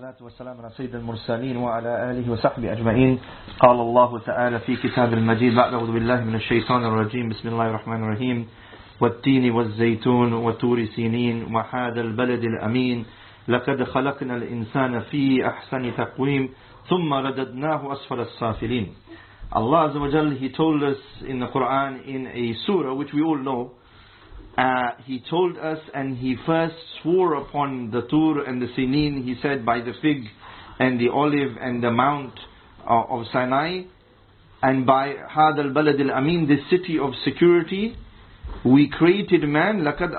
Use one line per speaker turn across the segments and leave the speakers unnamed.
الصلاة والسلام على سيد المرسلين وعلى آله وصحبه أجمعين. قال الله تعالى في كتاب المجيد بعد أعوذ بالله من الشيطان الرجيم. بسم الله الرحمن الرحيم. والتين والزيتون وتور سينين وهذا البلد الأمين. لقد خلقنا الإنسان في أحسن تقويم ثم رددناه أسفل السافلين. Azza wa Jal, He told us in the Quran in a surah which we all know uh, he told us and he first swore upon the Tur and the Sinin, he said, by the fig and the olive and the mount uh, of Sinai, and by Had al Balad al Amin, this city of security, we created man, لقد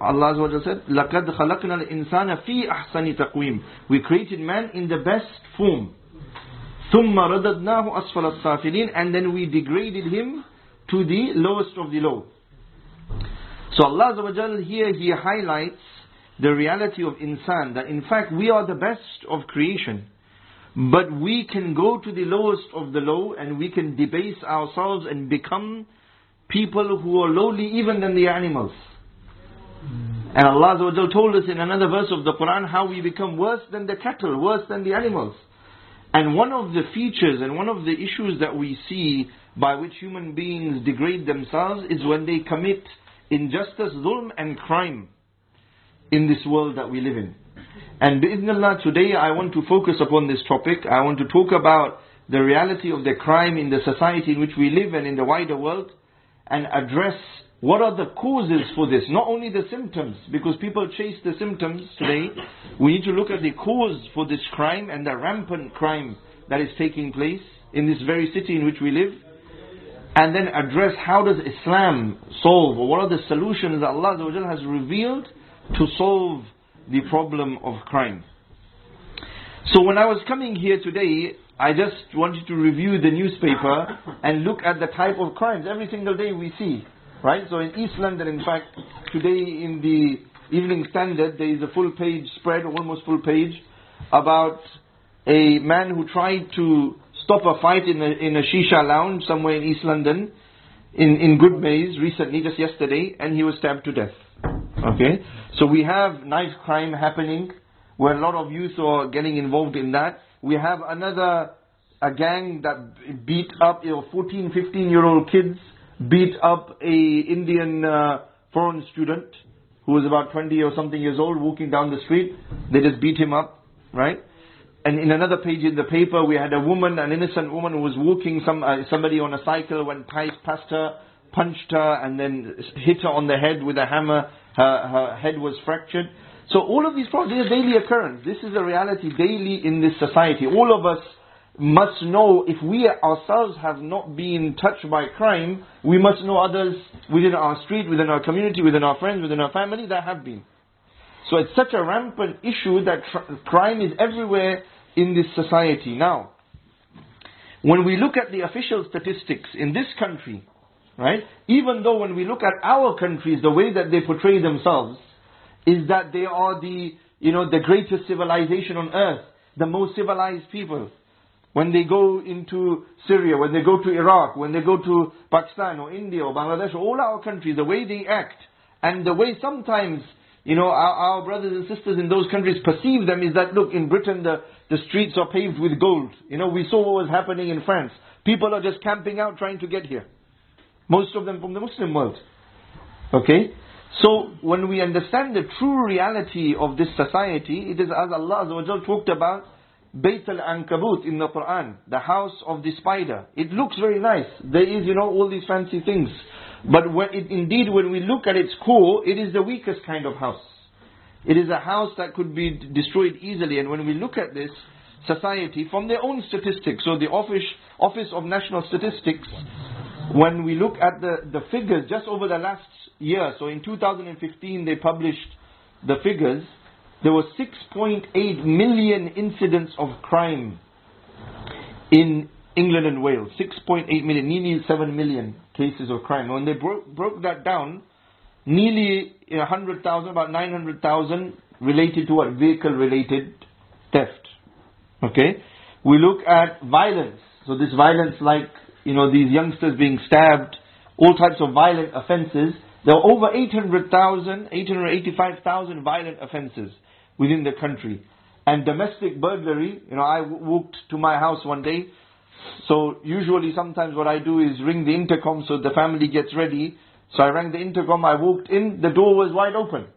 Allah Azza said, لقد خلقنا الإنسان في أحسن تقويم. We created man in the best form. ثم رددناه أسفل السافلين and then we degraded him to the lowest of the low. So Allah here He highlights the reality of insan, that in fact we are the best of creation. But we can go to the lowest of the low and we can debase ourselves and become people who are lowly even than the animals. And Allah told us in another verse of the Quran how we become worse than the cattle, worse than the animals. And one of the features and one of the issues that we see by which human beings degrade themselves is when they commit injustice, zulm and crime in this world that we live in. And bi'idhnallah, today I want to focus upon this topic. I want to talk about the reality of the crime in the society in which we live and in the wider world and address what are the causes for this. Not only the symptoms, because people chase the symptoms today. We need to look at the cause for this crime and the rampant crime that is taking place in this very city in which we live and then address how does Islam solve or what are the solutions that Allah has revealed to solve the problem of crime. So when I was coming here today, I just wanted to review the newspaper and look at the type of crimes every single day we see. Right? So in East London, in fact, today in the Evening Standard, there is a full page spread, almost full page, about a man who tried to stop a fight in a, in a shisha lounge somewhere in East London, in, in Good Goodmayes recently, just yesterday, and he was stabbed to death. Okay? So we have knife crime happening, where a lot of youth are getting involved in that. We have another, a gang that beat up, you know, 14, 15 year old kids, beat up a Indian uh, foreign student, who was about 20 or something years old, walking down the street. They just beat him up, right? And in another page in the paper, we had a woman, an innocent woman who was walking, some, uh, somebody on a cycle went past her, punched her, and then hit her on the head with a hammer. Her, her head was fractured. So all of these problems, they are daily occurrence. This is a reality daily in this society. All of us must know if we ourselves have not been touched by crime, we must know others within our street, within our community, within our friends, within our family that have been. So it's such a rampant issue that crime is everywhere in this society. Now, when we look at the official statistics in this country, right, even though when we look at our countries, the way that they portray themselves is that they are the, you know, the greatest civilization on earth, the most civilized people. When they go into Syria, when they go to Iraq, when they go to Pakistan or India or Bangladesh, all our countries, the way they act, and the way sometimes you know, our, our, brothers and sisters in those countries perceive them is that, look, in Britain the, the streets are paved with gold. You know, we saw what was happening in France. People are just camping out trying to get here. Most of them from the Muslim world. Okay? So, when we understand the true reality of this society, it is as Allah Azza talked about Bayt al-Ankabut in the Quran, the house of the spider. It looks very nice. There is, you know, all these fancy things. But when it, indeed, when we look at its core, it is the weakest kind of house. It is a house that could be destroyed easily. And when we look at this society from their own statistics, so the Office, Office of National Statistics, when we look at the, the figures just over the last year, so in 2015 they published the figures, there were 6.8 million incidents of crime in England and Wales. 6.8 million, nearly 7 million cases of crime. When they broke, broke that down, nearly uh, 100,000, about 900,000 related to what? Vehicle related theft. Okay? We look at violence. So this violence like, you know, these youngsters being stabbed, all types of violent offenses. There are over 800,000, 885,000 violent offenses within the country. And domestic burglary, you know, I walked to my house one day. So usually sometimes what I do is ring the intercom so the family gets ready. So I rang the intercom, I walked in, the door was wide open.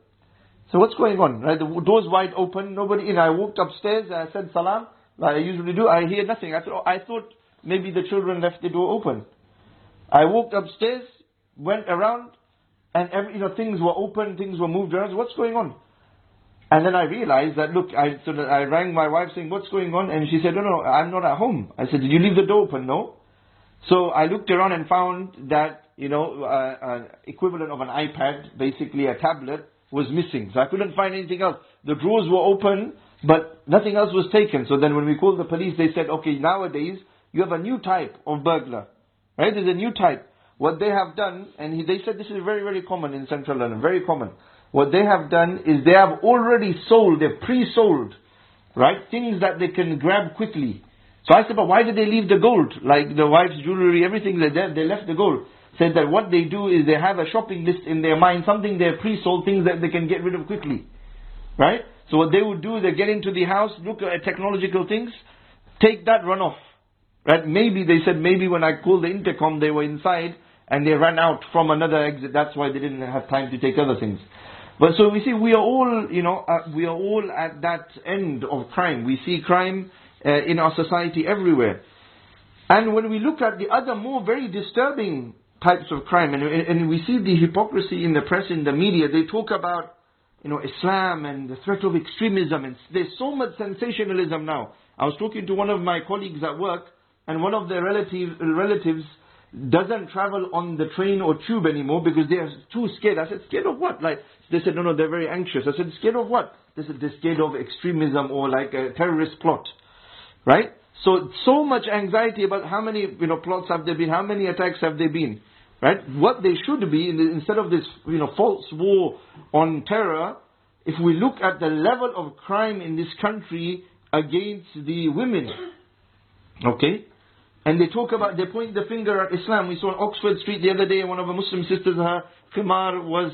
So what's going on? Right, the door's wide open, nobody in. I walked upstairs, I said salam, like I usually do. I hear nothing. I thought, I thought maybe the children left the door open. I walked upstairs, went around, and every, you know things were open, things were moved around. What's going on? And then I realized that look, I so that I rang my wife saying, "What's going on?" And she said, "No, no, I'm not at home." I said, "Did you leave the door open?" No. So I looked around and found that you know uh, uh, equivalent of an iPad, basically a tablet, was missing. So I couldn't find anything else. The drawers were open, but nothing else was taken. So then when we called the police, they said, "Okay, nowadays you have a new type of burglar, right? There's a new type." What they have done, and he, they said this is very, very common in Central London, very common. What they have done is they have already sold, they've pre-sold, right, things that they can grab quickly. So I said, but why did they leave the gold? Like the wife's jewelry, everything, they, they left the gold. Said that what they do is they have a shopping list in their mind, something they're pre-sold, things that they can get rid of quickly. Right? So what they would do, is they get into the house, look at technological things, take that, run off. Right? Maybe, they said, maybe when I called the intercom, they were inside, and they ran out from another exit. That's why they didn't have time to take other things. But so we see we are all, you know, uh, we are all at that end of crime. We see crime uh, in our society everywhere. And when we look at the other more very disturbing types of crime, and, and we see the hypocrisy in the press, in the media, they talk about, you know, Islam and the threat of extremism, and there's so much sensationalism now. I was talking to one of my colleagues at work, and one of their relative, relatives doesn't travel on the train or tube anymore because they are too scared. I said, scared of what? Like, they said, no, no, they're very anxious. I said, scared of what? They said, they're scared of extremism or like a terrorist plot. Right? So, so much anxiety about how many, you know, plots have there been, how many attacks have there been. Right? What they should be, instead of this, you know, false war on terror, if we look at the level of crime in this country against the women, okay, and they talk about, they point the finger at Islam. We saw on Oxford Street the other day, one of the Muslim sisters, her khimar was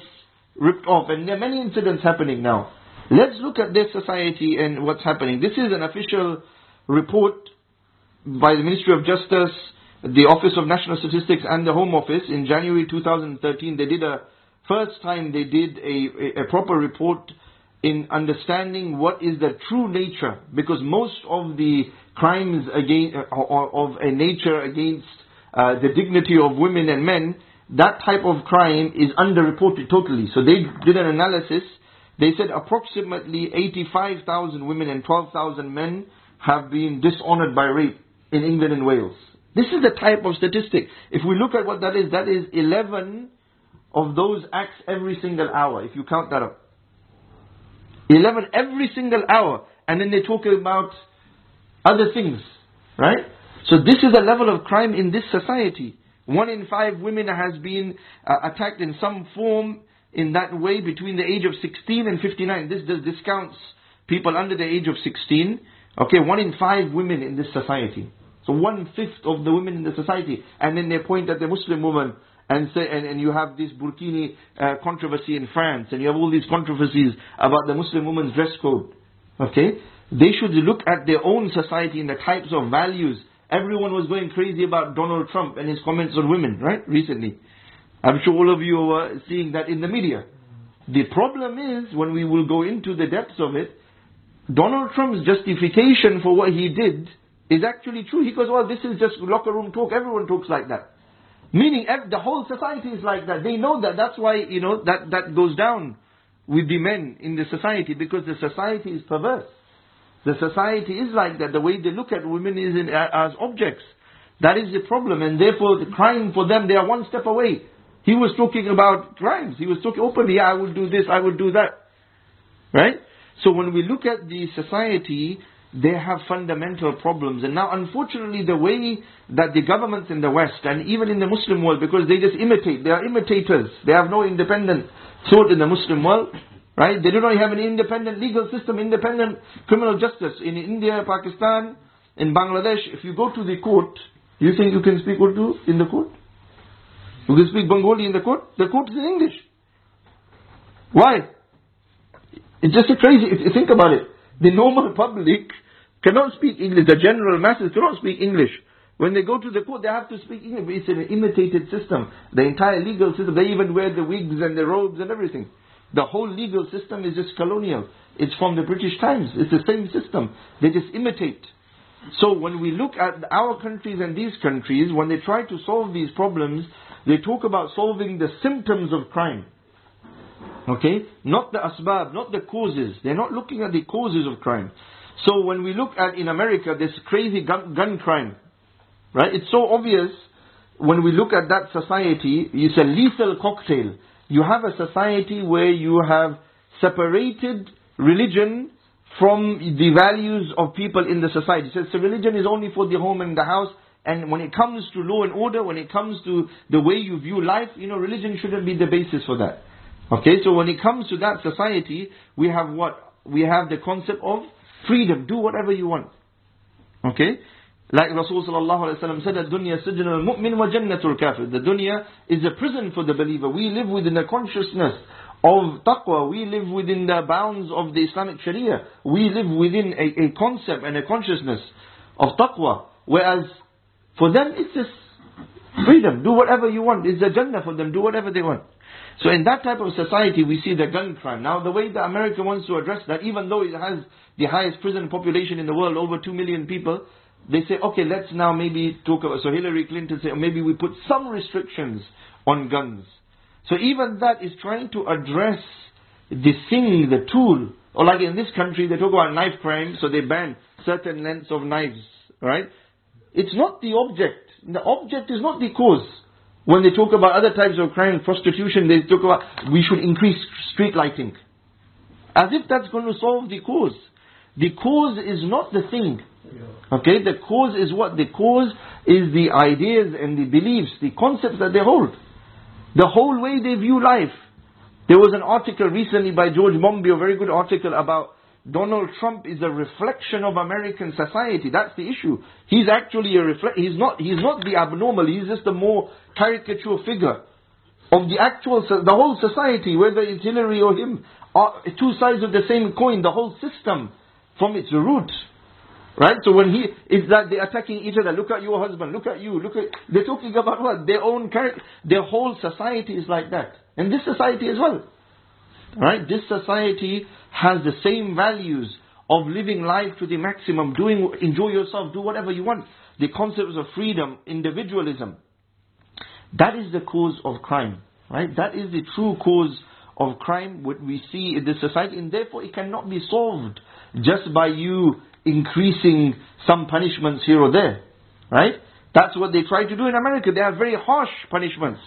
ripped off. And there are many incidents happening now. Let's look at this society and what's happening. This is an official report by the Ministry of Justice, the Office of National Statistics and the Home Office in January 2013. They did a, first time they did a, a, proper report in understanding what is the true nature, because most of the crimes against, uh, of a nature against uh, the dignity of women and men, that type of crime is underreported totally. So they did an analysis. They said approximately 85,000 women and 12,000 men have been dishonored by rape in England and Wales. This is the type of statistic. If we look at what that is, that is 11 of those acts every single hour, if you count that up. 11 every single hour. And then they talk about other things, right? So this is a level of crime in this society. One in five women has been uh, attacked in some form in that way between the age of 16 and 59. This discounts people under the age of 16. Okay, one in five women in this society. So one fifth of the women in the society. And then they point at the Muslim woman and say, and, and you have this burkini uh, controversy in France, and you have all these controversies about the Muslim woman's dress code. Okay? They should look at their own society and the types of values. Everyone was going crazy about Donald Trump and his comments on women, right? Recently. I'm sure all of you are seeing that in the media. The problem is, when we will go into the depths of it, Donald Trump's justification for what he did is actually true. He goes, well, this is just locker room talk. Everyone talks like that. Meaning the whole society is like that. They know that. That's why, you know, that, that goes down with the men in the society because the society is perverse. The society is like that. The way they look at women is in, as objects. That is the problem. And therefore, the crime for them, they are one step away. He was talking about crimes. He was talking openly, yeah, I will do this, I will do that. Right? So when we look at the society, they have fundamental problems. And now, unfortunately, the way that the governments in the West and even in the Muslim world, because they just imitate, they are imitators. They have no independent thought in the Muslim world, right? They do not have an independent legal system, independent criminal justice. In India, Pakistan, in Bangladesh, if you go to the court, you think you can speak Urdu in the court? You can speak Bengali in the court? The court is in English. Why? It's just a crazy, if you think about it. The normal public cannot speak English. The general masses cannot speak English. When they go to the court, they have to speak English. It's an imitated system. The entire legal system, they even wear the wigs and the robes and everything. The whole legal system is just colonial. It's from the British times. It's the same system. They just imitate. So when we look at our countries and these countries, when they try to solve these problems, they talk about solving the symptoms of crime. Okay? Not the asbab, not the causes. They're not looking at the causes of crime. So when we look at in America this crazy gun, gun crime, right? It's so obvious when we look at that society, it's a lethal cocktail. You have a society where you have separated religion from the values of people in the society. So, so religion is only for the home and the house. And when it comes to law and order, when it comes to the way you view life, you know, religion shouldn't be the basis for that. Okay, so when it comes to that society, we have what? We have the concept of freedom. Do whatever you want. Okay? Like Rasulullah said, dunya al-mu'min wa jannatul kafir. The dunya is a prison for the believer. We live within the consciousness of taqwa. We live within the bounds of the Islamic Sharia. We live within a, a concept and a consciousness of taqwa. Whereas for them it's just freedom. Do whatever you want. It's a Jannah for them. Do whatever they want. So in that type of society, we see the gun crime. Now, the way that America wants to address that, even though it has the highest prison population in the world, over 2 million people, they say, okay, let's now maybe talk about, so Hillary Clinton said, maybe we put some restrictions on guns. So even that is trying to address the thing, the tool. Or like in this country, they talk about knife crime, so they ban certain lengths of knives, right? It's not the object. The object is not the cause. When they talk about other types of crime, prostitution, they talk about we should increase street lighting. As if that's going to solve the cause. The cause is not the thing. Okay, the cause is what? The cause is the ideas and the beliefs, the concepts that they hold. The whole way they view life. There was an article recently by George Monbiot, a very good article about Donald Trump is a reflection of American society. That's the issue. He's actually a reflect. He's not. He's not the abnormal. He's just a more caricature figure of the actual, the whole society, whether it's Hillary or him, are two sides of the same coin. The whole system, from its root. Right? So when he is that they're attacking each other. Look at your husband. Look at you. Look at. They're talking about what their own character. Their whole society is like that, and this society as well. Right? This society has the same values of living life to the maximum, doing, enjoy yourself, do whatever you want. The concepts of freedom, individualism. That is the cause of crime, right? That is the true cause of crime, what we see in this society, and therefore it cannot be solved just by you increasing some punishments here or there, right? That's what they try to do in America. They have very harsh punishments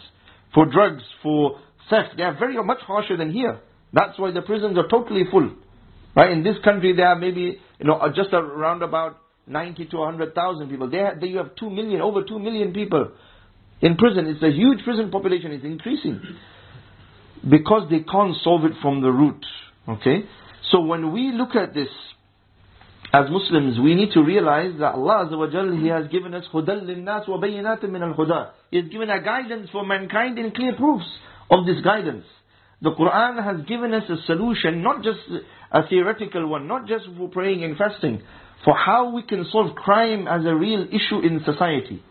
for drugs, for theft. They are very much harsher than here. That's why the prisons are totally full. Right? In this country, there are maybe, you know, just around about 90 to 100,000 people. There, you have 2 million, over 2 million people in prison. It's a huge prison population. It's increasing. Because they can't solve it from the root. Okay? So when we look at this, as Muslims, we need to realize that Allah Azza He has given us hudal linnas wa bayinatim min al-huda. He has given a guidance for mankind and clear proofs of this guidance. The Quran has given us a solution, not just a theoretical one, not just for praying and fasting, for how we can solve crime as a real issue in society.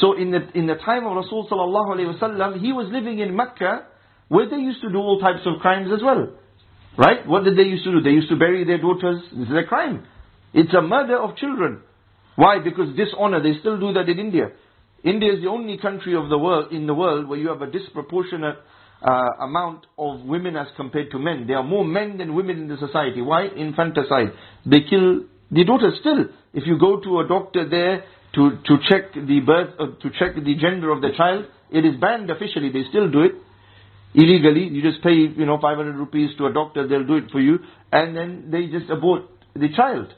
So in the, in the time of Rasul sallallahu alayhi wasallam, he was living in Mecca, where they used to do all types of crimes as well. Right? What did they used to do? They used to bury their daughters. This is a crime. It's a murder of children. Why? Because dishonor. They still do that in India. India is the only country of the world in the world where you have a disproportionate uh, amount of women as compared to men. There are more men than women in the society. Why? Infanticide. They kill the daughters still. If you go to a doctor there to, to check the birth, uh, to check the gender of the child, it is banned officially. They still do it. illegally. You just pay, you know, 500 rupees to a doctor, they'll do it for you, and then they just abort the child.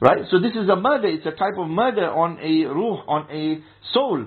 Right? So this is a murder. It's a type of murder on a ruh, on a soul.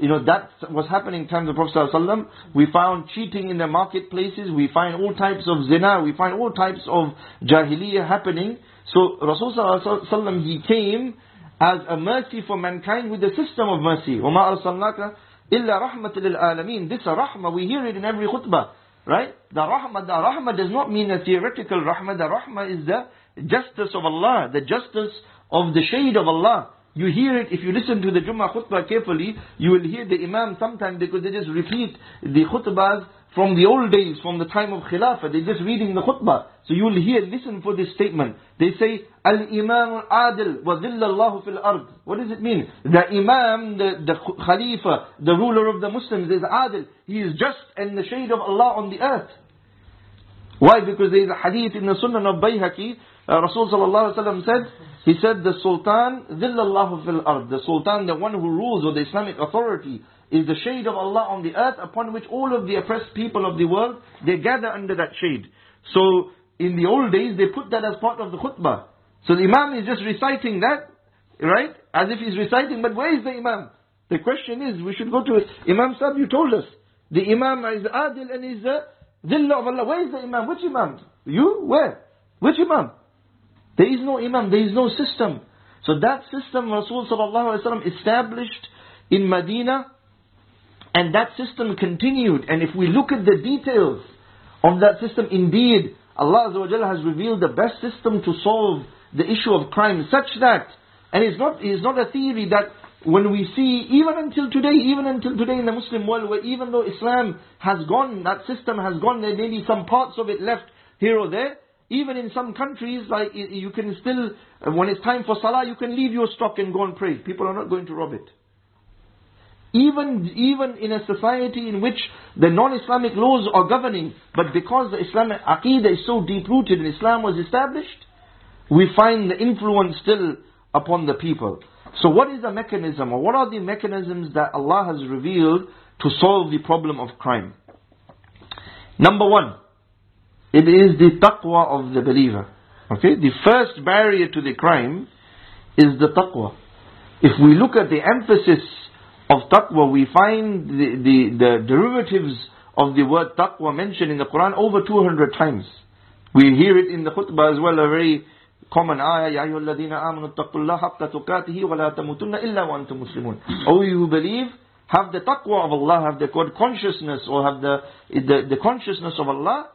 You know, that was happening in times of Prophet ﷺ. We found cheating in the marketplaces. We find all types of zina. We find all types of jahiliyyah happening. So Rasulullah ﷺ, he came as a mercy for mankind with the system of mercy. وَمَا أَرْسَلْنَاكَ إِلَّا رَحْمَةً لِلْعَالَمِينَ This is a rahmah. We hear it in every khutbah. Right? The rahmah, the rahmah does not mean a theoretical rahmah. The rahmah is the justice of Allah. The justice of the shade of Allah. You hear it, if you listen to the Jummah khutbah carefully, you will hear the Imam sometimes because they just repeat the khutbahs from the old days, from the time of Khilafah. They're just reading the khutbah. So you will hear, listen for this statement. They say, Al-Imam al-Adil wa Allahu fil ard. What does it mean? The Imam, the, the Khalifa, the ruler of the Muslims is Adil. He is just in the shade of Allah on the earth. Why? Because there is a hadith in the Sunnah of Bayhaqi. Uh, Rasul sallallahu alaihi wasallam said, he said the Sultan, Zillallahu fil ard. The Sultan, the one who rules or the Islamic authority, is the shade of Allah on the earth upon which all of the oppressed people of the world, they gather under that shade. So, in the old days, they put that as part of the khutbah. So the Imam is just reciting that, right? As if he's reciting, but where is the Imam? The question is, we should go to Imam Sahib, you told us. The Imam is Adil and is the Zillah of Allah. Where is the Imam? Which Imam? You? Where? Which Imam? There is no Imam, there is no system. So that system Rasul established in Medina and that system continued. And if we look at the details of that system, indeed, Allah has revealed the best system to solve the issue of crime such that, and it's not, it's not a theory that when we see, even until today, even until today in the Muslim world, where even though Islam has gone, that system has gone, there may be some parts of it left here or there, even in some countries, like you can still, uh, when it's time for salah, you can leave your stock and go and pray. People are not going to rob it. Even, even in a society in which the non-Islamic laws are governing, but because the Islamic aqidah is so deep-rooted and Islam was established, we find the influence still upon the people. So what is the mechanism, or what are the mechanisms that Allah has revealed to solve the problem of crime? Number one, it is the taqwa of the believer. Okay, the first barrier to the crime is the taqwa. If we look at the emphasis of taqwa, we find the, the, the derivatives of the word taqwa mentioned in the Quran over 200 times. We hear it in the khutbah as well, a very common ayah, يَا أَيُّهَا الَّذِينَ آمَنُوا اتَّقُوا اللَّهَ حَقَّ تُقَاتِهِ وَلَا تَمُوتُنَّ إِلَّا وَأَنْتُمْ مُسْلِمُونَ O you who believe, have the taqwa of Allah, have the consciousness or have the, the, the consciousness of Allah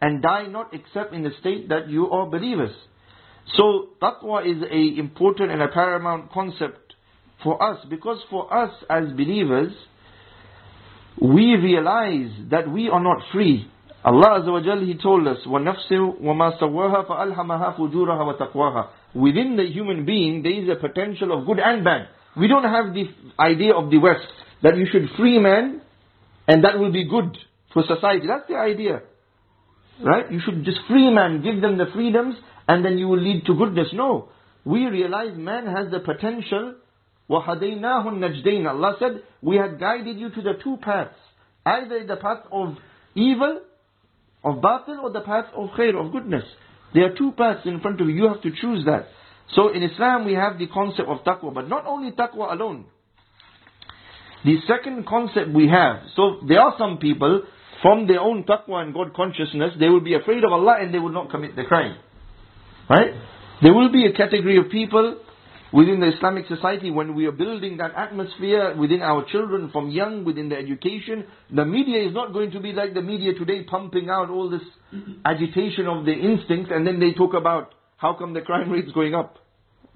and die not except in the state that you are believers. So taqwa is a important and a paramount concept for us because for us as believers, we realize that we are not free. Allah Azza wa Jal, He told us, وَنَفْسٍ وَمَا سَوَّاهَا فَأَلْهَمَهَا wa وَتَقْوَاهَا Within the human being, there is a potential of good and bad. We don't have the idea of the West, that you should free man, and that will be good for society. That's the idea. Right? You should just free man, give them the freedoms, and then you will lead to goodness. No. We realize man has the potential. وَهَدَيْنَاهُ النَّجْدَيْنَ Allah said, we had guided you to the two paths. Either the path of evil, of batil, or the path of khair, of goodness. There are two paths in front of you. You have to choose that. So in Islam we have the concept of taqwa, but not only taqwa alone. The second concept we have, so there are some people from their own taqwa and God consciousness, they will be afraid of Allah and they will not commit the crime. Right? There will be a category of people within the Islamic society when we are building that atmosphere within our children from young, within the education. The media is not going to be like the media today pumping out all this agitation of the instincts and then they talk about how come the crime rate is going up.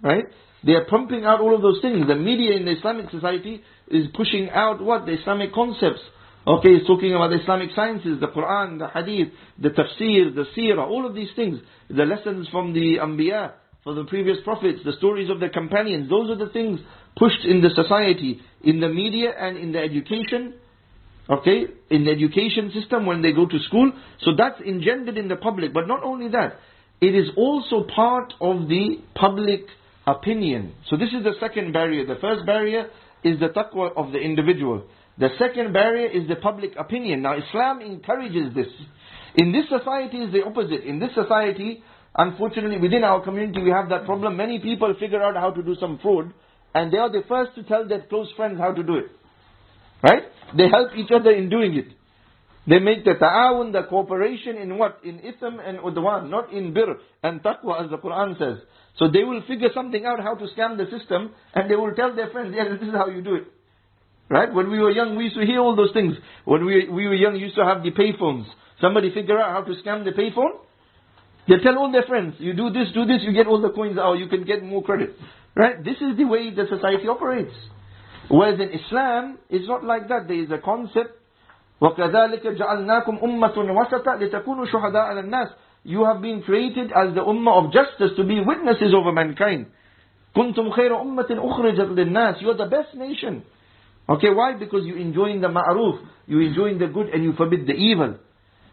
Right? They are pumping out all of those things. The media in the Islamic society is pushing out what? The Islamic concepts. Okay, he's talking about the Islamic sciences, the Quran, the Hadith, the Tafsir, the Seerah, all of these things. The lessons from the Anbiya, from the previous prophets, the stories of the companions. Those are the things pushed in the society, in the media and in the education. Okay, in the education system when they go to school. So that's engendered in the public. But not only that, it is also part of the public opinion. So this is the second barrier. The first barrier is the taqwa of the individual. The second barrier is the public opinion. Now Islam encourages this. In this society is the opposite. In this society, unfortunately within our community we have that problem. Many people figure out how to do some fraud and they are the first to tell their close friends how to do it. Right? They help each other in doing it. They make the ta'awun, the cooperation in what? In ithm and udwan, not in bir and taqwa as the Quran says. So they will figure something out how to scam the system and they will tell their friends, yes, this is how you do it. Right? When we were young, we used to hear all those things. When we, we were young, we used to have the payphones. Somebody figure out how to scam the payphone. They tell all their friends, you do this, do this, you get all the coins out, you can get more credit. Right? This is the way the society operates. Whereas in Islam, it's not like that. There is a concept وَكَذَلِكَ جَعَلْنَاكُمْ أُمَّةٌ وَسَطًا لِتَكُونُوا شُهَدَاءَ عَلَى النَّاسِ You have been created as the ummah of justice to be witnesses over mankind. كُنْتُمْ خَيْرَ أُمَّةٍ أُخْرِجَتْ لِلنَّاسِ You are the best nation. Okay, why? Because you enjoying the ma'ruf, you enjoying the good and you forbid the evil.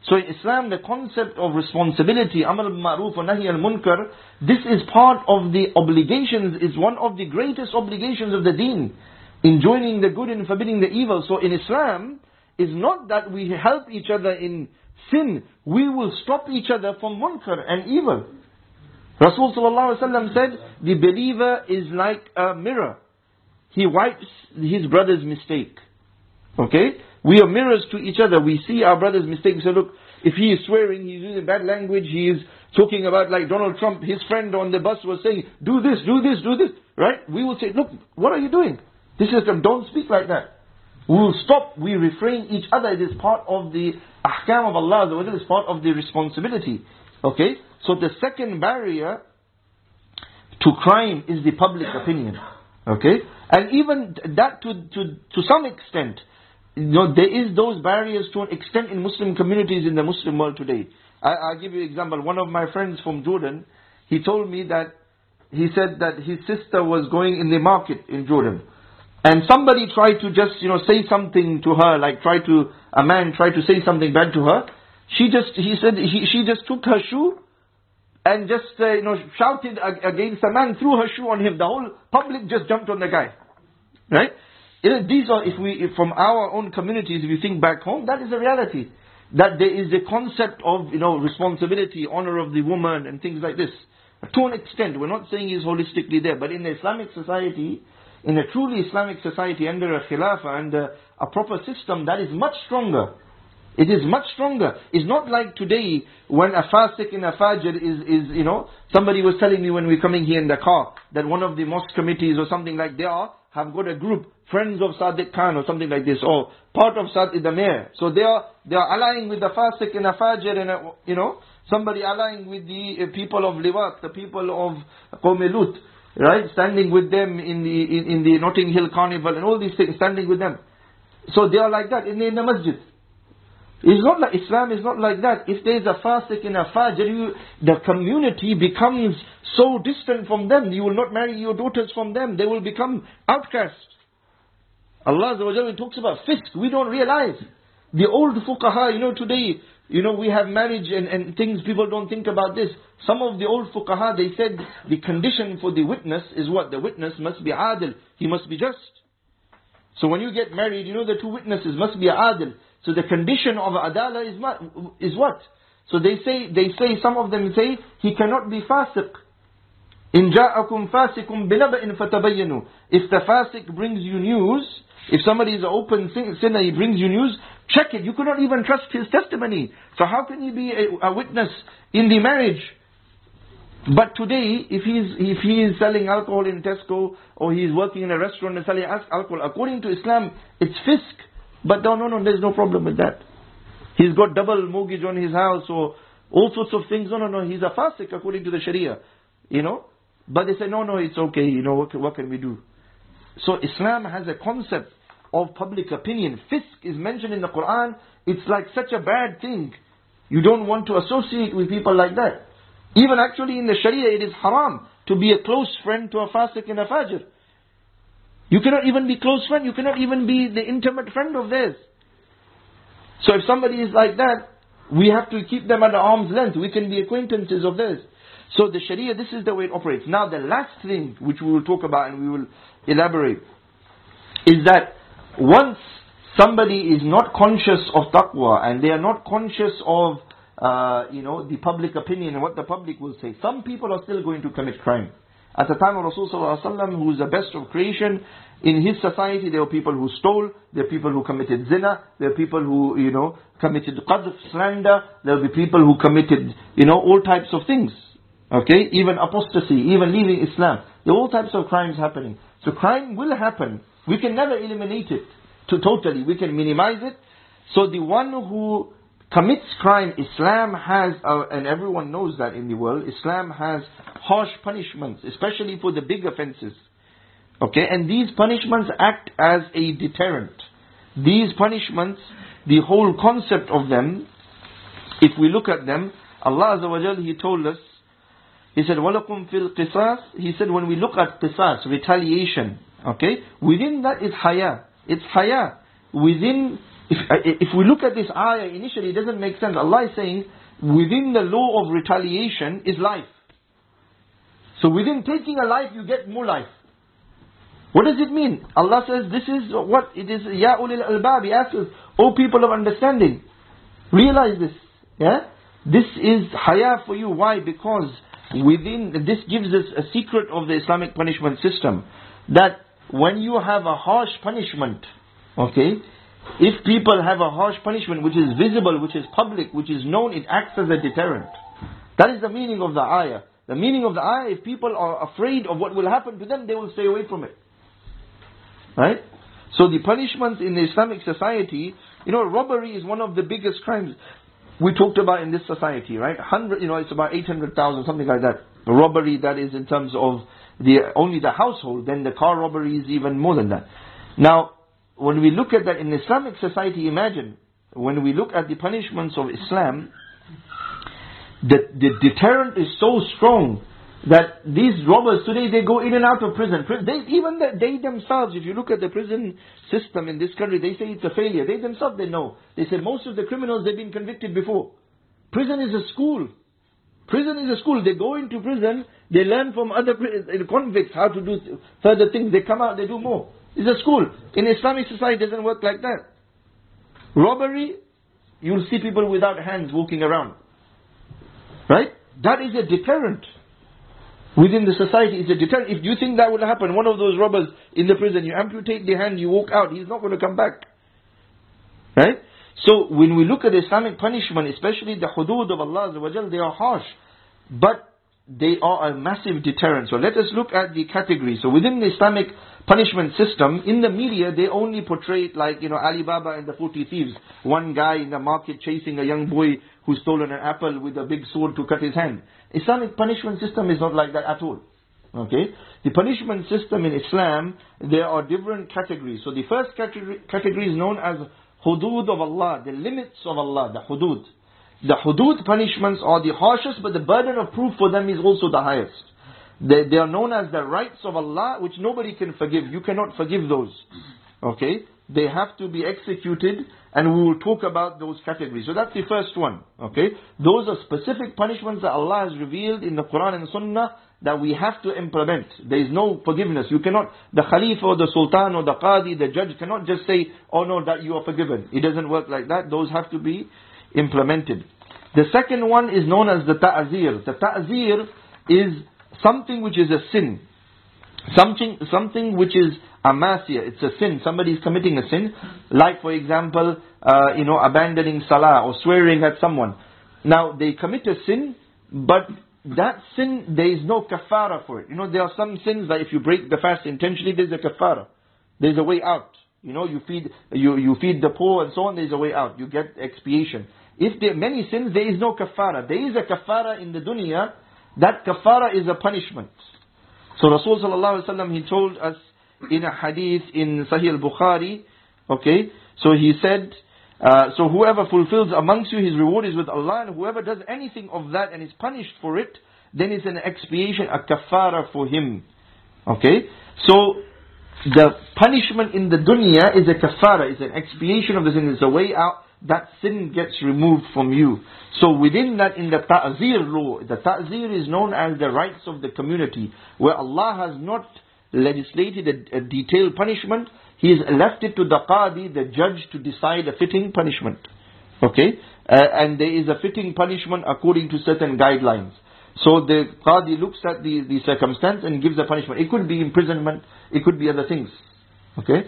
So in Islam, the concept of responsibility, amal ma'ruf wa nahi al-munkar, this is part of the obligations, is one of the greatest obligations of the deen. Enjoining the good and forbidding the evil. So in Islam, is not that we help each other in sin. We will stop each other from munkar and evil. Rasulullah said, the believer is like a mirror. He wipes his brother's mistake. Okay? We are mirrors to each other. We see our brother's mistake. Say, look, if he is swearing, he's using bad language, he is talking about like Donald Trump, his friend on the bus was saying, do this, do this, do this. Right? We will say, look, what are you doing? This is, don't speak like that. We will stop, we refrain each other. It is part of the ahkam of Allah, it is part of the responsibility. Okay? So the second barrier to crime is the public opinion. Okay? And even that to, to, to some extent, you know, there is those barriers to an extent in Muslim communities in the Muslim world today. I, I'll give you an example. One of my friends from Jordan, he told me that he said that his sister was going in the market in Jordan. And somebody tried to just, you know, say something to her, like try to, a man tried to say something bad to her. She just, he said, he, she just took her shoe and just, uh, you know, shouted against a man, threw her shoe on him. The whole public just jumped on the guy. Right? You know, these are, if we, if from our own communities, if you think back home, that is a reality. That there is a concept of, you know, responsibility, honor of the woman and things like this. To an extent, we're not saying it's holistically there, but in the Islamic society, in a truly Islamic society under a khilafah a, a proper system, that is much stronger. It is much stronger. It's not like today when a fasik in a fajr is, is, you know, somebody was telling me when we were coming here in the car that one of the mosque committees or something like they are, have got a group, friends of Sadiq Khan or something like this, or part of Sadiq the mayor. So they are, they are allying with the fasik in a fajr and a, you know, somebody allying with the uh, people of Liwat, the people of Qawm right? Standing with them in the in, in the Notting Hill Carnival and all these things, standing with them. So they are like that in the, in the masjid. It's not like Islam is not like that. If there is a fasik in a fajr, you, the community becomes so distant from them. You will not marry your daughters from them. They will become outcasts. Allah talks about fisk. We don't realize. The old fuqaha, you know, today you know, we have marriage and, and things, people don't think about this. Some of the old fuqaha, they said the condition for the witness is what? The witness must be adil. He must be just. So when you get married, you know the two witnesses must be adil. So the condition of adala is, is what? So they say, they say, some of them say, he cannot be fasiq. In ja'akum fasikum binaba'in fatabayyanu. If the fasiq brings you news, if somebody is an open sinner, he brings you news, Check it. You cannot even trust his testimony. So how can he be a, a witness in the marriage? But today, if he's if he is selling alcohol in Tesco or he is working in a restaurant and selling alcohol, according to Islam, it's fisk. But no, no, no, there's no problem with that. He's got double mortgage on his house or all sorts of things. No, no, no, he's a fasik according to the Sharia, you know. But they say, no, no, it's okay. You know, what, what can we do? So Islam has a concept of public opinion. Fisk is mentioned in the Quran. It's like such a bad thing. You don't want to associate with people like that. Even actually in the Sharia, it is haram to be a close friend to a fasik and a fajr. You cannot even be close friend. You cannot even be the intimate friend of theirs. So if somebody is like that, we have to keep them at arm's length. We can be acquaintances of theirs. So the Sharia, this is the way it operates. Now the last thing which we will talk about and we will elaborate is that once somebody is not conscious of taqwa and they are not conscious of, uh, you know, the public opinion and what the public will say, some people are still going to commit crime. At the time of Rasulullah who is the best of creation, in his society there were people who stole, there were people who committed zina, there were people who, you know, committed qadf, slander, there be people who committed, you know, all types of things. Okay, even apostasy, even leaving Islam. There are all types of crimes happening. So crime will happen. We can never eliminate it to totally. We can minimize it. So the one who commits crime, Islam has, uh, and everyone knows that in the world, Islam has harsh punishments, especially for the big offenses. Okay, and these punishments act as a deterrent. These punishments, the whole concept of them, if we look at them, Allah Azza wa Jal, He told us, He said, وَلَكُمْ فِي الْقِصَاصِ He said, when we look at qisas, retaliation, okay, within that is haya. It's haya. Within, if, uh, if we look at this ayah initially, it doesn't make sense. Allah is saying, within the law of retaliation is life. So within taking a life, you get more life. What does it mean? Allah says this is what it is. Ya ulil albab. He asks us, O people of understanding, realize this. Yeah, this is haya for you. Why? Because within this gives us a secret of the Islamic punishment system that when you have a harsh punishment, okay, if people have a harsh punishment which is visible, which is public, which is known, it acts as a deterrent. That is the meaning of the ayah. The meaning of the ayah, if people are afraid of what will happen to them, they will stay away from it. Right? So the punishments in the Islamic society, you know, robbery is one of the biggest crimes we talked about in this society, right? Hundred, you know, it's about 800,000, something like that. Robbery that is in terms of the only the household, then the car robbery is even more than that. Now, when we look at that in Islamic society, imagine, when we look at the punishments of Islam, the, the deterrent is so strong that these robbers today they go in and out of prison. They, even the, they themselves, if you look at the prison system in this country, they say it's a failure. They themselves they know. They say most of the criminals they've been convicted before. Prison is a school. Prison is a school. They go into prison, they learn from other convicts how to do further things. They come out, they do more. It's a school. In Islamic society, it doesn't work like that. Robbery, you'll see people without hands walking around. Right? That is a deterrent within the society it's a deterrent. If you think that will happen, one of those robbers in the prison, you amputate the hand, you walk out, he's not going to come back. Right? So when we look at Islamic punishment, especially the hudud of Allah they are harsh. But they are a massive deterrent. So let us look at the categories. So within the Islamic punishment system, in the media they only portray it like, you know, Ali Baba and the 40 thieves. One guy in the market chasing a young boy who's stolen an apple with a big sword to cut his hand. Islamic punishment system is not like that at all. Okay? The punishment system in Islam, there are different categories. So the first category, category is known as hudud of Allah, the limits of Allah, the hudud. The hudud punishments are the harshest, but the burden of proof for them is also the highest. They, they are known as the rights of Allah, which nobody can forgive. You cannot forgive those. Okay? They have to be executed, and we will talk about those categories. So that's the first one. Okay? Those are specific punishments that Allah has revealed in the Quran and Sunnah that we have to implement. There is no forgiveness. You cannot, the Khalifa or the Sultan or the Qadi, the judge cannot just say, oh no, that you are forgiven. It doesn't work like that. Those have to be implemented. The second one is known as the ta'zir. The ta'zir is something which is a sin. Something, something which is a masiyah. It's a sin. Somebody is committing a sin. Like, for example, uh, you know, abandoning salah or swearing at someone. Now, they commit a sin, but that sin, there is no kafara for it. You know, there are some sins that if you break the fast intentionally, there's a kafara. There's a way out. You know, you feed, you, you feed the poor and so on, there's a way out. You get expiation. If there are many sins, there is no kafara. There is a kafara in the dunya. That kafara is a punishment. So Rasul sallallahu alaihi wasallam he told us in a hadith in Sahih al-Bukhari, okay, so he said, uh, so whoever fulfills amongst you his reward is with Allah, and whoever does anything of that and is punished for it, then it's an expiation, a kafara for him. Okay, so the punishment in the dunya is a kafara, is an expiation of the sin, it's a way out that sin gets removed from you. So within that, in the ta'zir law, the ta'zir is known as the rights of the community, where Allah has not legislated a, a detailed punishment, he has left it to the qadi, the judge, to decide a fitting punishment. Okay? Uh, and there is a fitting punishment according to certain guidelines. So the qadi looks at the, the circumstance and gives a punishment. It could be imprisonment, it could be other things. Okay?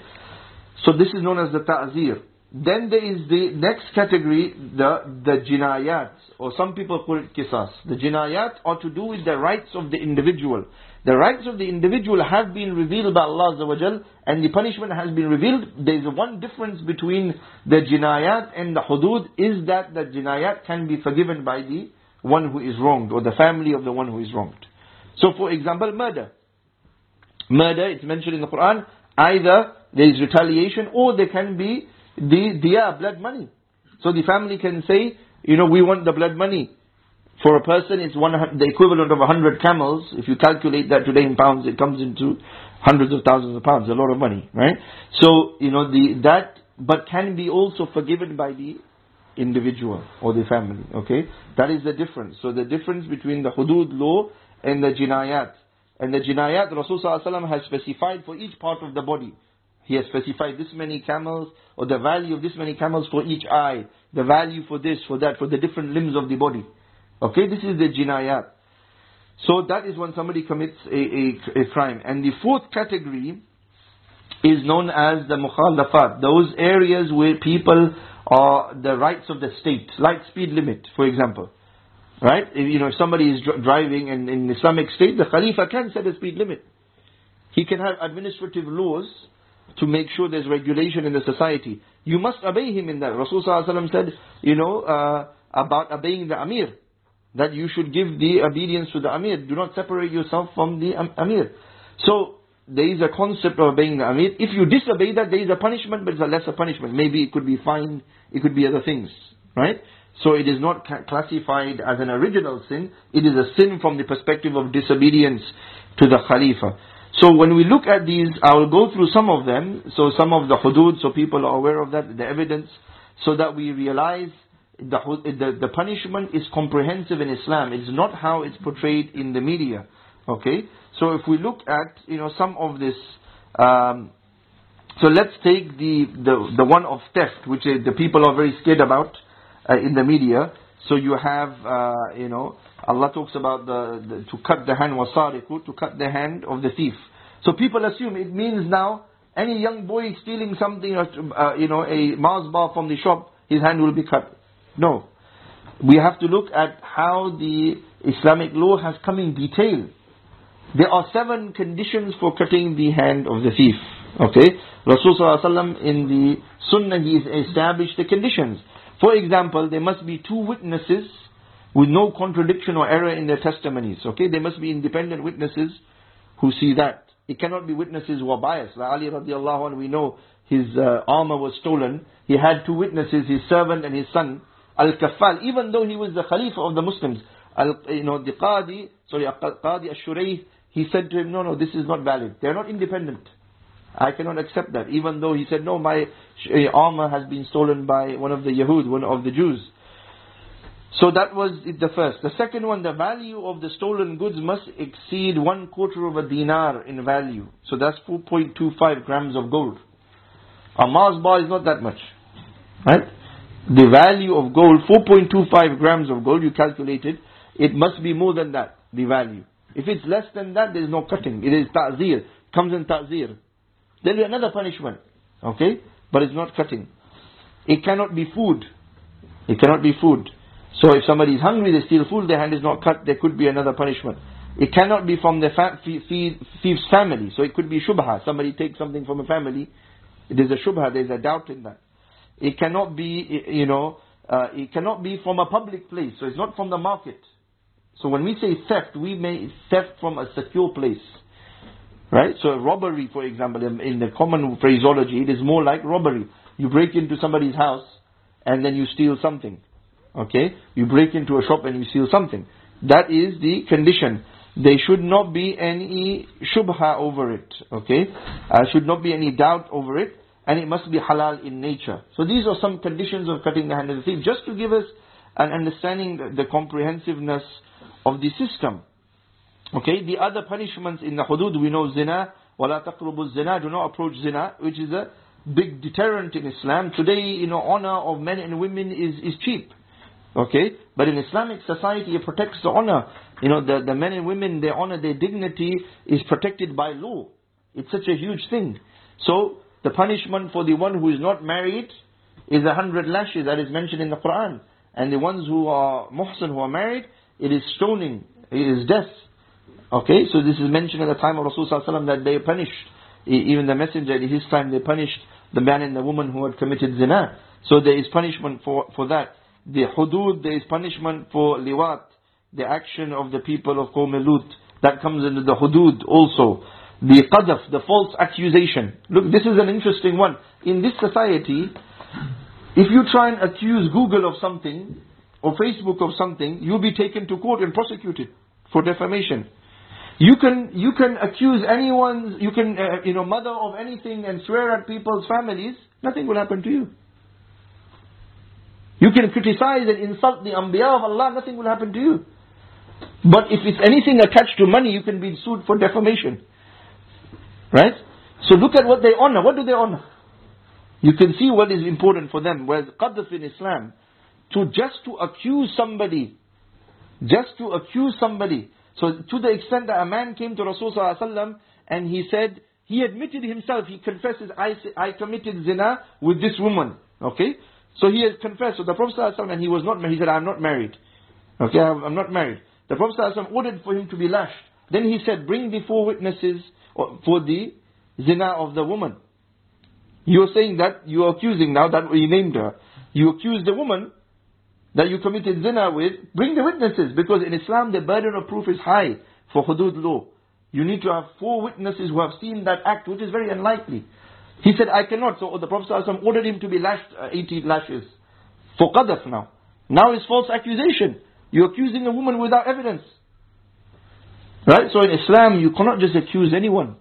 So this is known as the ta'zir. Then there is the next category, the, the jinayat, or some people call it kisas. The jinayat are to do with the rights of the individual. The rights of the individual have been revealed by Allah Azza and the punishment has been revealed. There is one difference between the jinayat and the hudud is that the jinayat can be forgiven by the one who is wronged or the family of the one who is wronged. So for example, murder. Murder, it's mentioned in the Quran, either there is retaliation or there can be the diya, blood money. So the family can say, you know, we want the blood money. For a person, it's one, the equivalent of a hundred camels. If you calculate that today in pounds, it comes into hundreds of thousands of pounds, a lot of money, right? So, you know, the, that, but can be also forgiven by the individual or the family, okay? That is the difference. So the difference between the hudud law and the jinayat. And the jinayat, Rasulullah has specified for each part of the body. He has specified this many camels, or the value of this many camels for each eye, the value for this, for that, for the different limbs of the body. Okay, this is the jinayat. So that is when somebody commits a, a, a crime. And the fourth category is known as the mukhalafat, those areas where people are the rights of the state, like speed limit, for example. Right? If, you know, if somebody is dr- driving in, in Islamic state, the Khalifa can set a speed limit. He can have administrative laws to make sure there's regulation in the society. You must obey him in that. Rasulullah said, you know, uh, about obeying the Amir. That you should give the obedience to the Amir. Do not separate yourself from the Amir. So, there is a concept of obeying the Amir. If you disobey that, there is a punishment, but it's a lesser punishment. Maybe it could be fine, it could be other things. Right? So it is not classified as an original sin. It is a sin from the perspective of disobedience to the Khalifa. So when we look at these, I will go through some of them. So some of the hudud, so people are aware of that, the evidence, so that we realize the, the, the punishment is comprehensive in Islam. It's not how it's portrayed in the media. Okay? So if we look at, you know, some of this, um, so let's take the, the, the one of theft, which the people are very scared about uh, in the media. So you have, uh, you know, Allah talks about the, the to cut the hand wasariku, to cut the hand of the thief. So people assume it means now any young boy stealing something, uh, you know, a Mars bar from the shop, his hand will be cut. No. We have to look at how the Islamic law has come in detail. There are seven conditions for cutting the hand of the thief. Okay? Rasulullah in the Sunnah, he established the conditions. For example, there must be two witnesses with no contradiction or error in their testimonies. Okay, there must be independent witnesses who see that. It cannot be witnesses who are biased. Like Ali radiallahu anh, we know his uh, armor was stolen. He had two witnesses, his servant and his son, Al-Kaffal, even though he was the Khalifa of the Muslims. Al, you know, the Qadi, sorry, Qadi Ash-Shurayh, he said to him, no, no, this is not valid. They're not independent. I cannot accept that. Even though he said, no, my eh, armor has been stolen by one of the Yahud, one of the Jews. So that was the first. The second one, the value of the stolen goods must exceed one quarter of a dinar in value. So that's 4.25 grams of gold. A Mars bar is not that much. Right? The value of gold, 4.25 grams of gold, you calculated, it, must be more than that, the value. If it's less than that, there is no cutting. It is ta'zir. comes in ta'zir. There will be another punishment. Okay? But it's not cutting. It cannot be food. It cannot be food. So if somebody is hungry, they steal food, their hand is not cut, there could be another punishment. It cannot be from the fa- thief's family. So it could be shubha. Somebody takes something from a family. There's a shubha, there's a doubt in that. It cannot be, you know, uh, it cannot be from a public place. So it's not from the market. So when we say theft, we may theft from a secure place. Right? So robbery, for example, in, the common phraseology, it is more like robbery. You break into somebody's house and then you steal something. Okay? You break into a shop and you steal something. That is the condition. There should not be any shubha over it. Okay? Uh, should not be any doubt over it. And it must be halal in nature. So these are some conditions of cutting the hand of the thief. Just to give us an understanding the comprehensiveness of the system. Okay, the other punishments in the hudud, we know zina وَلَا تَقْرُبُوا الزِّنَا Do not approach zina, which is a big deterrent in Islam. Today, you know, honor of men and women is, is cheap. Okay? But in Islamic society, it protects the honor. You know, the, the men and women, their honor, their dignity is protected by law. It's such a huge thing. So, the punishment for the one who is not married is a hundred lashes that is mentioned in the Quran. And the ones who are muhsin, who are married, it is stoning, it is death. Okay, so this is mentioned at the time of Rasulullah that they punished, even the messenger in his time, they punished the man and the woman who had committed zina. So there is punishment for, for that. The hudud, there is punishment for liwat, the action of the people of Qawm. That comes under the hudud also. The qadaf, the false accusation. Look, this is an interesting one. In this society, if you try and accuse Google of something, or Facebook of something, you'll be taken to court and prosecuted for defamation. You can you can accuse anyone, you can uh, you know mother of anything and swear at people's families. Nothing will happen to you. You can criticize and insult the Anbiya of Allah. Nothing will happen to you. But if it's anything attached to money, you can be sued for defamation. Right? So look at what they honor. What do they honor? You can see what is important for them. Whereas qadf in Islam, to just to accuse somebody, just to accuse somebody, so to the extent that a man came to Rasulullah and he said, he admitted himself, he confesses, I, I committed zina with this woman. Okay? So he has confessed. So the Prophet and he was not married. He said, I'm not married. Okay, I'm not married. The Prophet ordered for him to be lashed. Then he said, bring the four witnesses for the zina of the woman. You're saying that, you're accusing now that we named her. You accuse the woman that you committed zina with, bring the witnesses. Because in Islam, the burden of proof is high for hudud law. You need to have four witnesses who have seen that act, which is very unlikely. He said, I cannot. So the Prophet ﷺ ordered him to be lashed uh, 80 lashes. For qadaf now. Now it's false accusation. You're accusing a woman without evidence. Right? So in Islam, you cannot just accuse anyone.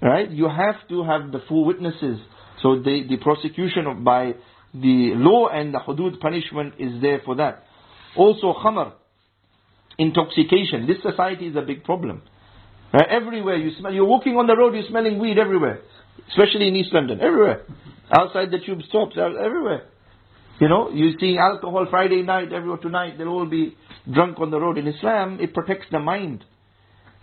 Right? You have to have the four witnesses. So the, the prosecution by the law and the hudud punishment is there for that. Also khamar, intoxication. This society is a big problem. Right? Everywhere you smell, you're walking on the road, you're smelling weed everywhere. Especially in East London, everywhere. Outside the tube stops, uh, everywhere. You know, you're seeing alcohol Friday night, everywhere tonight, they'll all be drunk on the road. In Islam, it protects the mind.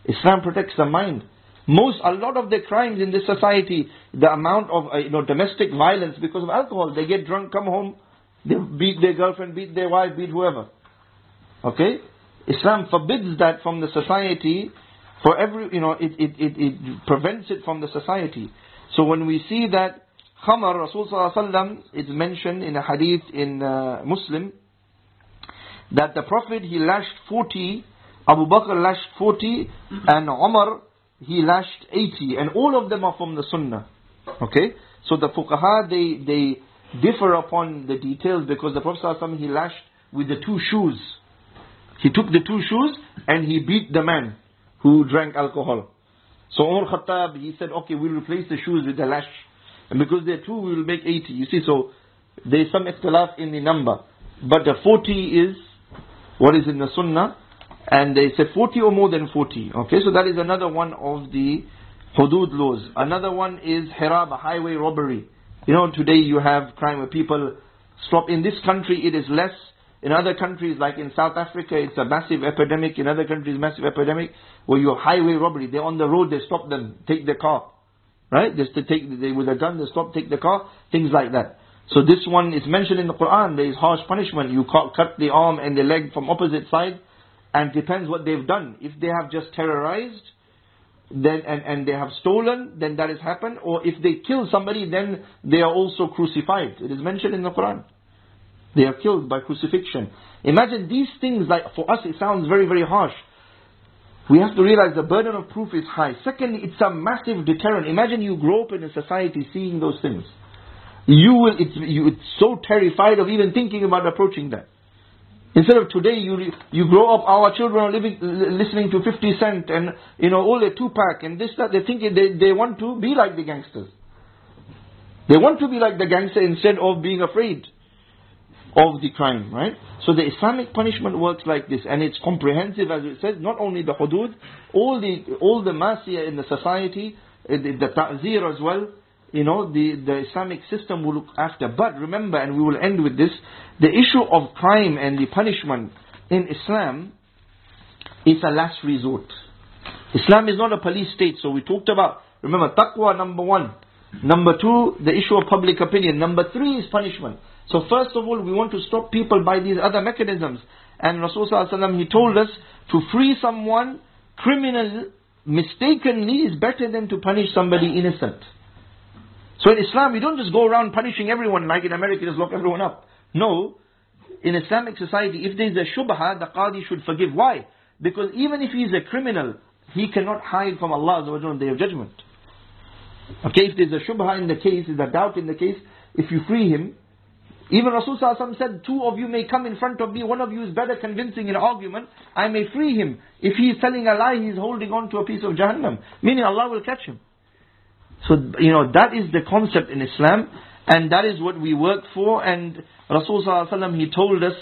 Islam protects the mind. Most, a lot of the crimes in this society, the amount of uh, you know domestic violence because of alcohol. They get drunk, come home, they beat their girlfriend, beat their wife, beat whoever. Okay, Islam forbids that from the society. For every, you know, it, it, it, it prevents it from the society. So when we see that Khamar, Rasulullah is mentioned in a hadith in uh, Muslim, that the Prophet, he lashed 40, Abu Bakr lashed 40, and Umar he lashed 80 and all of them are from the sunnah. Okay? So the fuqaha they they differ upon the details because the prophet ﷺ, he lashed with the two shoes. He took the two shoes and he beat the man who drank alcohol. So Umar Khattab he said okay we'll replace the shoes with the lash. And because they're two we will make 80 you see so there's some ikhtilaf in the number. But the 40 is what is in the sunnah and they said 40 or more than 40. Okay, so that is another one of the hudud laws. Another one is hirab, highway robbery. You know, today you have crime where people stop. In this country, it is less. In other countries, like in South Africa, it's a massive epidemic. In other countries, massive epidemic where you have highway robbery. They're on the road, they stop them, take the car. Right? Just to take, they, with a gun, they stop, take the car, things like that. So this one is mentioned in the Quran. There is harsh punishment. You cut the arm and the leg from opposite side and depends what they've done. If they have just terrorized, then and, and they have stolen, then that has happened. Or if they kill somebody, then they are also crucified. It is mentioned in the Quran. They are killed by crucifixion. Imagine these things, like for us it sounds very, very harsh. We have to realize the burden of proof is high. Secondly, it's a massive deterrent. Imagine you grow up in a society seeing those things. You will, it's, you, it's so terrified of even thinking about approaching that. Instead of today, you you grow up, our children are living, listening to 50 Cent and, you know, all the Tupac and this, that, they think they, they want to be like the gangsters. They want to be like the gangster instead of being afraid of the crime, right? So the Islamic punishment works like this, and it's comprehensive as it says, not only the hudud, all the, all the masiyah in the society, the, the ta'zir as well, you know, the, the Islamic system will look after. But remember, and we will end with this, the issue of crime and the punishment in Islam is a last resort. Islam is not a police state, so we talked about, remember, taqwa number one. Number two, the issue of public opinion. Number three is punishment. So first of all, we want to stop people by these other mechanisms. And Rasulullah he told us to free someone criminal mistakenly is better than to punish somebody innocent. So in Islam, we don't just go around punishing everyone like in America, just lock everyone up. No. In Islamic society, if there is a shubha, the qadi should forgive. Why? Because even if he is a criminal, he cannot hide from Allah on the day of judgment. Okay, if there's a shubha in the case, is a doubt in the case, if you free him, even Rasulullah said, two of you may come in front of me, one of you is better convincing in argument, I may free him. If he is telling a lie, he is holding on to a piece of Jahannam. Meaning Allah will catch him. So, you know, that is the concept in Islam, and that is what we work for, and Rasulullah he told us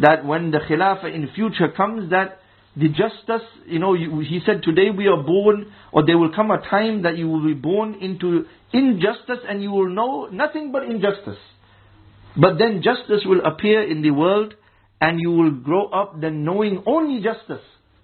that when the Khilafah in future comes, that the justice, you know, he said, today we are born, or there will come a time that you will be born into injustice and you will know nothing but injustice. But then justice will appear in the world and you will grow up then knowing only justice.